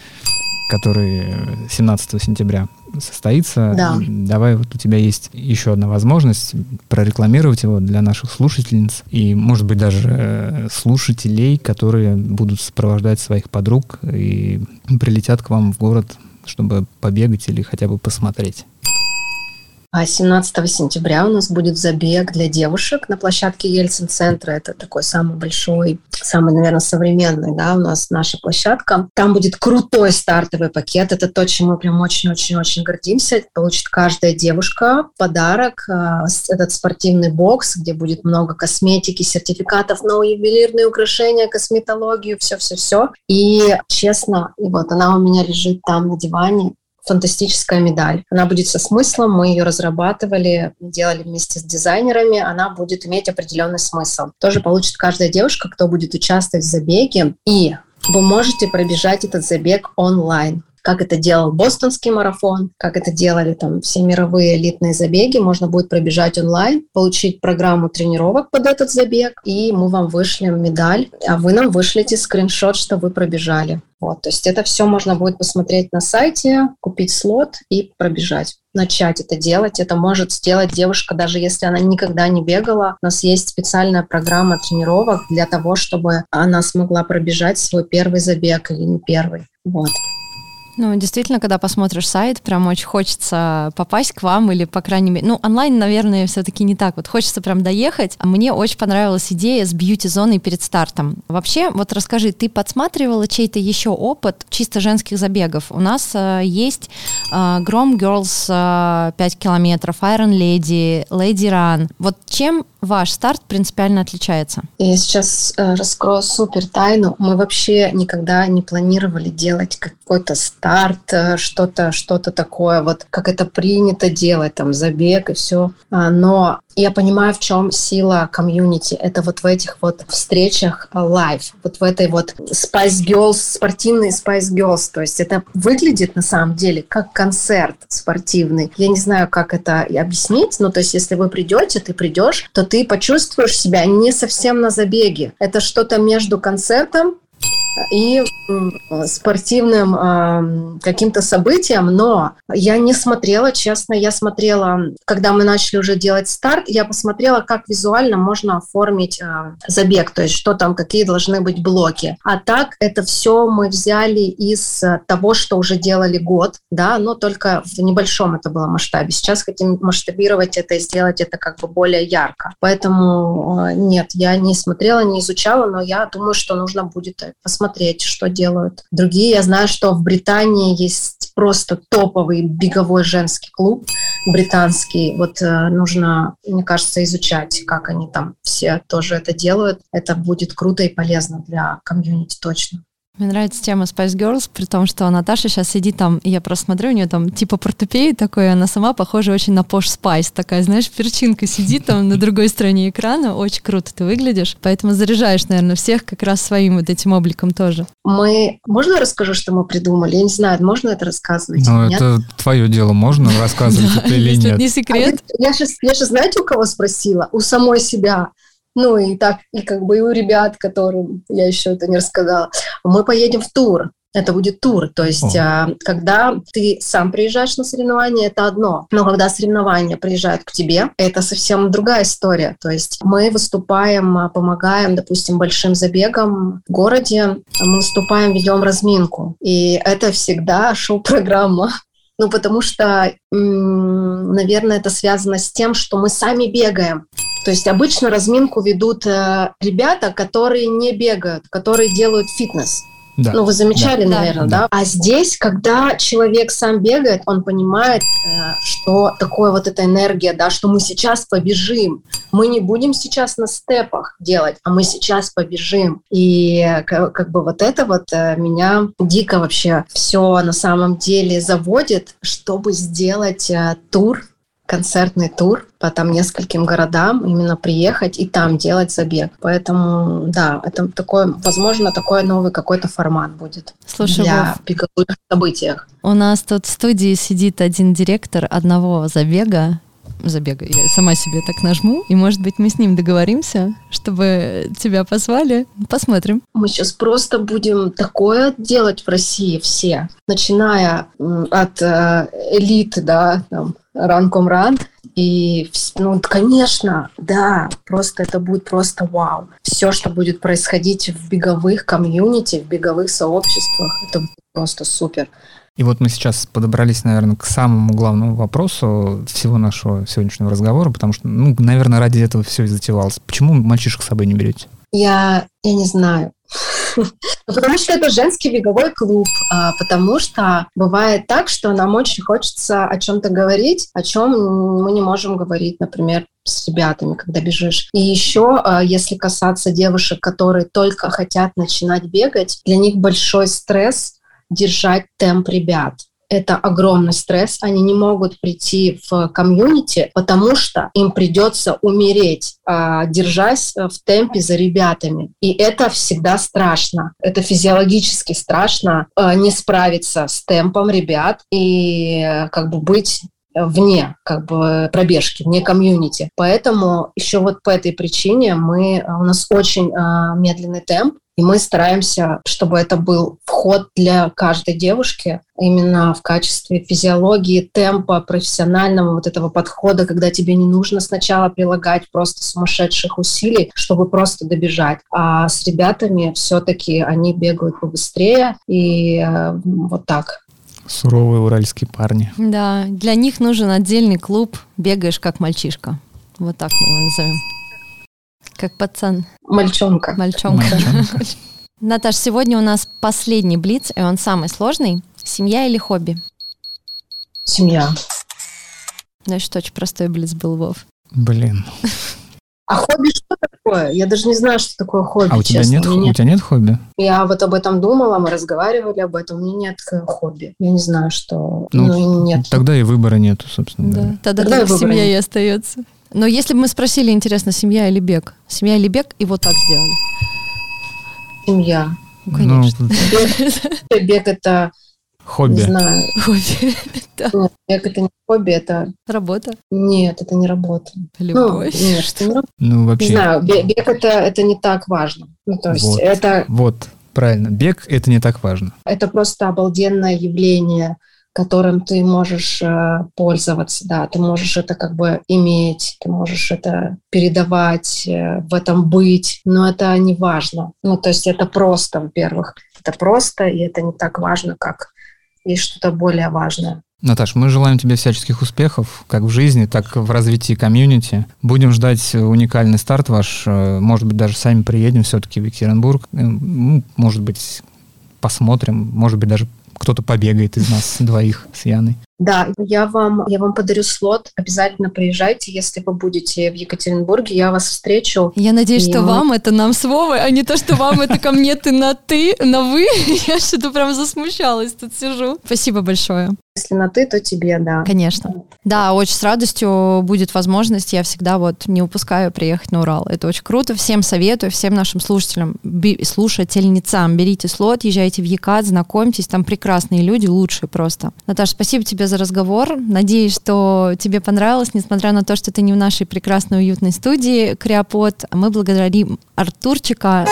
который э, 17 сентября состоится. Да. Давай, вот у тебя есть еще одна возможность прорекламировать его для наших слушательниц и, может быть, даже э, слушателей, которые будут сопровождать своих подруг и прилетят к вам в город, чтобы побегать или хотя бы посмотреть. А 17 сентября у нас будет забег для девушек на площадке Ельцин-центра. Это такой самый большой, самый, наверное, современный, да, у нас наша площадка. Там будет крутой стартовый пакет. Это то, чем мы прям очень-очень-очень гордимся. Получит каждая девушка подарок. А, этот спортивный бокс, где будет много косметики, сертификатов на ювелирные украшения, косметологию, все-все-все. И честно, и вот она у меня лежит там на диване фантастическая медаль. Она будет со смыслом, мы ее разрабатывали, делали вместе с дизайнерами, она будет иметь определенный смысл. Тоже получит каждая девушка, кто будет участвовать в забеге. И вы можете пробежать этот забег онлайн как это делал бостонский марафон, как это делали там все мировые элитные забеги. Можно будет пробежать онлайн, получить программу тренировок под этот забег, и мы вам вышлем медаль, а вы нам вышлете скриншот, что вы пробежали. Вот, то есть это все можно будет посмотреть на сайте, купить слот и пробежать начать это делать. Это может сделать девушка, даже если она никогда не бегала. У нас есть специальная программа тренировок для того, чтобы она смогла пробежать свой первый забег или не первый. Вот. Ну, действительно, когда посмотришь сайт, прям очень хочется попасть к вам или, по крайней мере, ну, онлайн, наверное, все-таки не так. Вот хочется прям доехать. Мне очень понравилась идея с бьюти-зоной перед стартом. Вообще, вот расскажи, ты подсматривала чей-то еще опыт чисто женских забегов? У нас э, есть э, Grom Girls э, 5 километров, Iron Lady, Lady Run. Вот чем ваш старт принципиально отличается? Я сейчас э, раскрою супер тайну. Мы вообще никогда не планировали делать какой-то старт, э, что-то, что-то такое, вот как это принято делать, там забег и все. А, но я понимаю, в чем сила комьюнити. Это вот в этих вот встречах live, вот в этой вот Spice Girls, спортивный Spice Girls. То есть это выглядит на самом деле как концерт спортивный. Я не знаю, как это объяснить, но то есть если вы придете, ты придешь, то ты почувствуешь себя не совсем на забеге. Это что-то между концертом и спортивным каким-то событиям, но я не смотрела, честно, я смотрела, когда мы начали уже делать старт, я посмотрела, как визуально можно оформить а, забег, то есть что там, какие должны быть блоки. А так это все мы взяли из того, что уже делали год, да, но только в небольшом это было масштабе. Сейчас хотим масштабировать это и сделать это как бы более ярко. Поэтому а, нет, я не смотрела, не изучала, но я думаю, что нужно будет посмотреть посмотреть, что делают другие. Я знаю, что в Британии есть просто топовый беговой женский клуб британский. Вот э, нужно, мне кажется, изучать, как они там все тоже это делают. Это будет круто и полезно для комьюнити точно. Мне нравится тема Spice Girls, при том, что Наташа сейчас сидит там, и я просто смотрю, у нее там типа портупеи такой, она сама похожа очень на Posh Spice, такая, знаешь, перчинка сидит там на другой стороне экрана, очень круто ты выглядишь, поэтому заряжаешь, наверное, всех как раз своим вот этим обликом тоже. Мы... Можно я расскажу, что мы придумали? Я не знаю, можно это рассказывать? Ну, это твое дело, можно <laughs> рассказывать это или нет? не секрет. А я сейчас, я сейчас, знаете, у кого спросила? У самой себя. Ну и так, и как бы и у ребят, которым я еще это не рассказала. Мы поедем в тур. Это будет тур, то есть О. когда ты сам приезжаешь на соревнования, это одно, но когда соревнования приезжают к тебе, это совсем другая история. То есть мы выступаем, а, помогаем, допустим, большим забегам в городе, мы выступаем, ведем разминку, и это всегда шоу-программа. Ну, потому что, наверное, это связано с тем, что мы сами бегаем. То есть обычно разминку ведут э, ребята, которые не бегают, которые делают фитнес. Да. Ну, вы замечали, да. наверное, да. да? А здесь, когда человек сам бегает, он понимает, э, что такое вот эта энергия, да, что мы сейчас побежим. Мы не будем сейчас на степах делать, а мы сейчас побежим. И как, бы вот это вот э, меня дико вообще все на самом деле заводит, чтобы сделать э, тур концертный тур по там нескольким городам, именно приехать и там делать забег. Поэтому, да, это такой, возможно, такой новый какой-то формат будет Слушай, для Вов, беговых событиях. У нас тут в студии сидит один директор одного забега, забега. Я сама себе так нажму, и, может быть, мы с ним договоримся, чтобы тебя позвали. Посмотрим. Мы сейчас просто будем такое делать в России все, начиная от э, элиты, да, там, ранком ран. И, ну, конечно, да, просто это будет просто вау. Все, что будет происходить в беговых комьюнити, в беговых сообществах, это просто супер. И вот мы сейчас подобрались, наверное, к самому главному вопросу всего нашего сегодняшнего разговора, потому что, ну, наверное, ради этого все и затевалось. Почему мальчишек с собой не берете? Я, я не знаю. <laughs> Ну, потому что это женский беговой клуб, а, потому что бывает так, что нам очень хочется о чем-то говорить, о чем мы не можем говорить, например, с ребятами, когда бежишь. И еще, а, если касаться девушек, которые только хотят начинать бегать, для них большой стресс держать темп ребят это огромный стресс. Они не могут прийти в комьюнити, потому что им придется умереть, а, держась в темпе за ребятами. И это всегда страшно. Это физиологически страшно а, не справиться с темпом ребят и как бы быть вне как бы пробежки, вне комьюнити. Поэтому еще вот по этой причине мы, у нас очень э, медленный темп, и мы стараемся, чтобы это был вход для каждой девушки именно в качестве физиологии, темпа, профессионального вот этого подхода, когда тебе не нужно сначала прилагать просто сумасшедших усилий, чтобы просто добежать. А с ребятами все-таки они бегают побыстрее и э, вот так. Суровые уральские парни. Да, для них нужен отдельный клуб «Бегаешь как мальчишка». Вот так мы его назовем. Как пацан. Мальчонка. Мальчонка. Мальчонка. <laughs> Наташ, сегодня у нас последний блиц, и он самый сложный. Семья или хобби? Семья. Значит, очень простой блиц был, Вов. Блин. А хобби что такое? Я даже не знаю, что такое хобби. А у тебя честно. нет, У тебя нет хобби? Я вот об этом думала, мы разговаривали об этом. У меня нет хобби. Я не знаю, что... Ну, Ну, нет. Тогда и выбора нету, собственно Да. говоря. Тогда Тогда только выбора семья нет. и остается. Но если бы мы спросили, интересно, семья или бег? Семья или бег, и вот так сделали. Семья. Ну, конечно. Бег, бег это, не хобби. знаю, Хобби. <laughs> Да. нет, бег это не хобби, это... Работа. Нет, это не работа. Ну, Любовь. нет, это не, работа. Ну, не вообще. знаю, бе- бег это, это не так важно. Ну, то есть Вот. это, Вот, правильно. Бег — это не так важно. это просто обалденное явление, которым ты можешь э, пользоваться, да, ты можешь это как бы иметь, ты можешь это передавать, э, в этом быть, но это не важно. Ну, то есть это просто, во-первых, это просто, и это не так важно, как есть что-то более важное. Наташ, мы желаем тебе всяческих успехов, как в жизни, так и в развитии комьюнити. Будем ждать уникальный старт ваш. Э, Может быть, даже сами приедем все-таки в Екатеринбург. Может быть, посмотрим. Может быть, даже кто-то побегает из нас двоих с Яной. Да, я вам, я вам подарю слот, обязательно приезжайте, если вы будете в Екатеринбурге, я вас встречу. Я надеюсь, И что вам это нам с Вовой, а не то, что вам это ко мне ты на ты, на вы. <laughs> Я что-то прям засмущалась, тут сижу. Спасибо большое. Если на ты, то тебе, да. Конечно. Да, очень с радостью будет возможность. Я всегда вот не упускаю приехать на Урал. Это очень круто. Всем советую, всем нашим слушателям, слушательницам, берите слот, езжайте в Екат, знакомьтесь. Там прекрасные люди, лучшие просто. Наташа, спасибо тебе за разговор. Надеюсь, что тебе понравилось, несмотря на то, что ты не в нашей прекрасной уютной студии Криопод. Мы благодарим Артурчика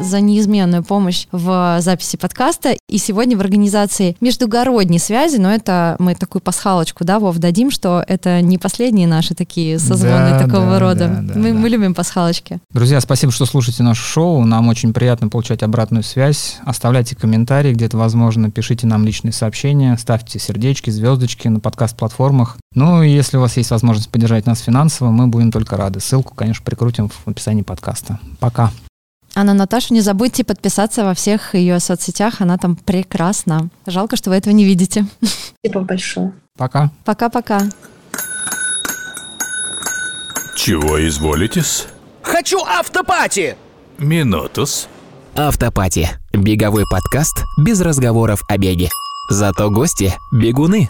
за неизменную помощь в записи подкаста. И сегодня в организации междугородней связи, но это мы такую пасхалочку, да, Вов, дадим, что это не последние наши такие созвоны Да, такого да, рода. да, да, мы, да. мы любим пасхалочки. Друзья, спасибо, что слушаете наше шоу. Нам очень приятно получать обратную связь. Оставляйте комментарии, где-то возможно, пишите нам личные сообщения, ставьте сердечки, звездочки на подкаст-платформах. Ну и если у вас есть возможность поддержать нас финансово, мы будем только рады. Ссылку, конечно, прикрутим в описании подкаста. Пока. А на Наташу не забудьте подписаться во всех ее соцсетях, она там прекрасна. Жалко, что вы этого не видите. <laughs> Спасибо большое. Пока. Пока-пока. Чего изволитесь? Хочу автопати! Минутус. Автопати. Беговой подкаст без разговоров о беге. Зато гости – бегуны.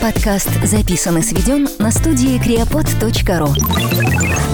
Подкаст записан и сведен на студии creapod.ru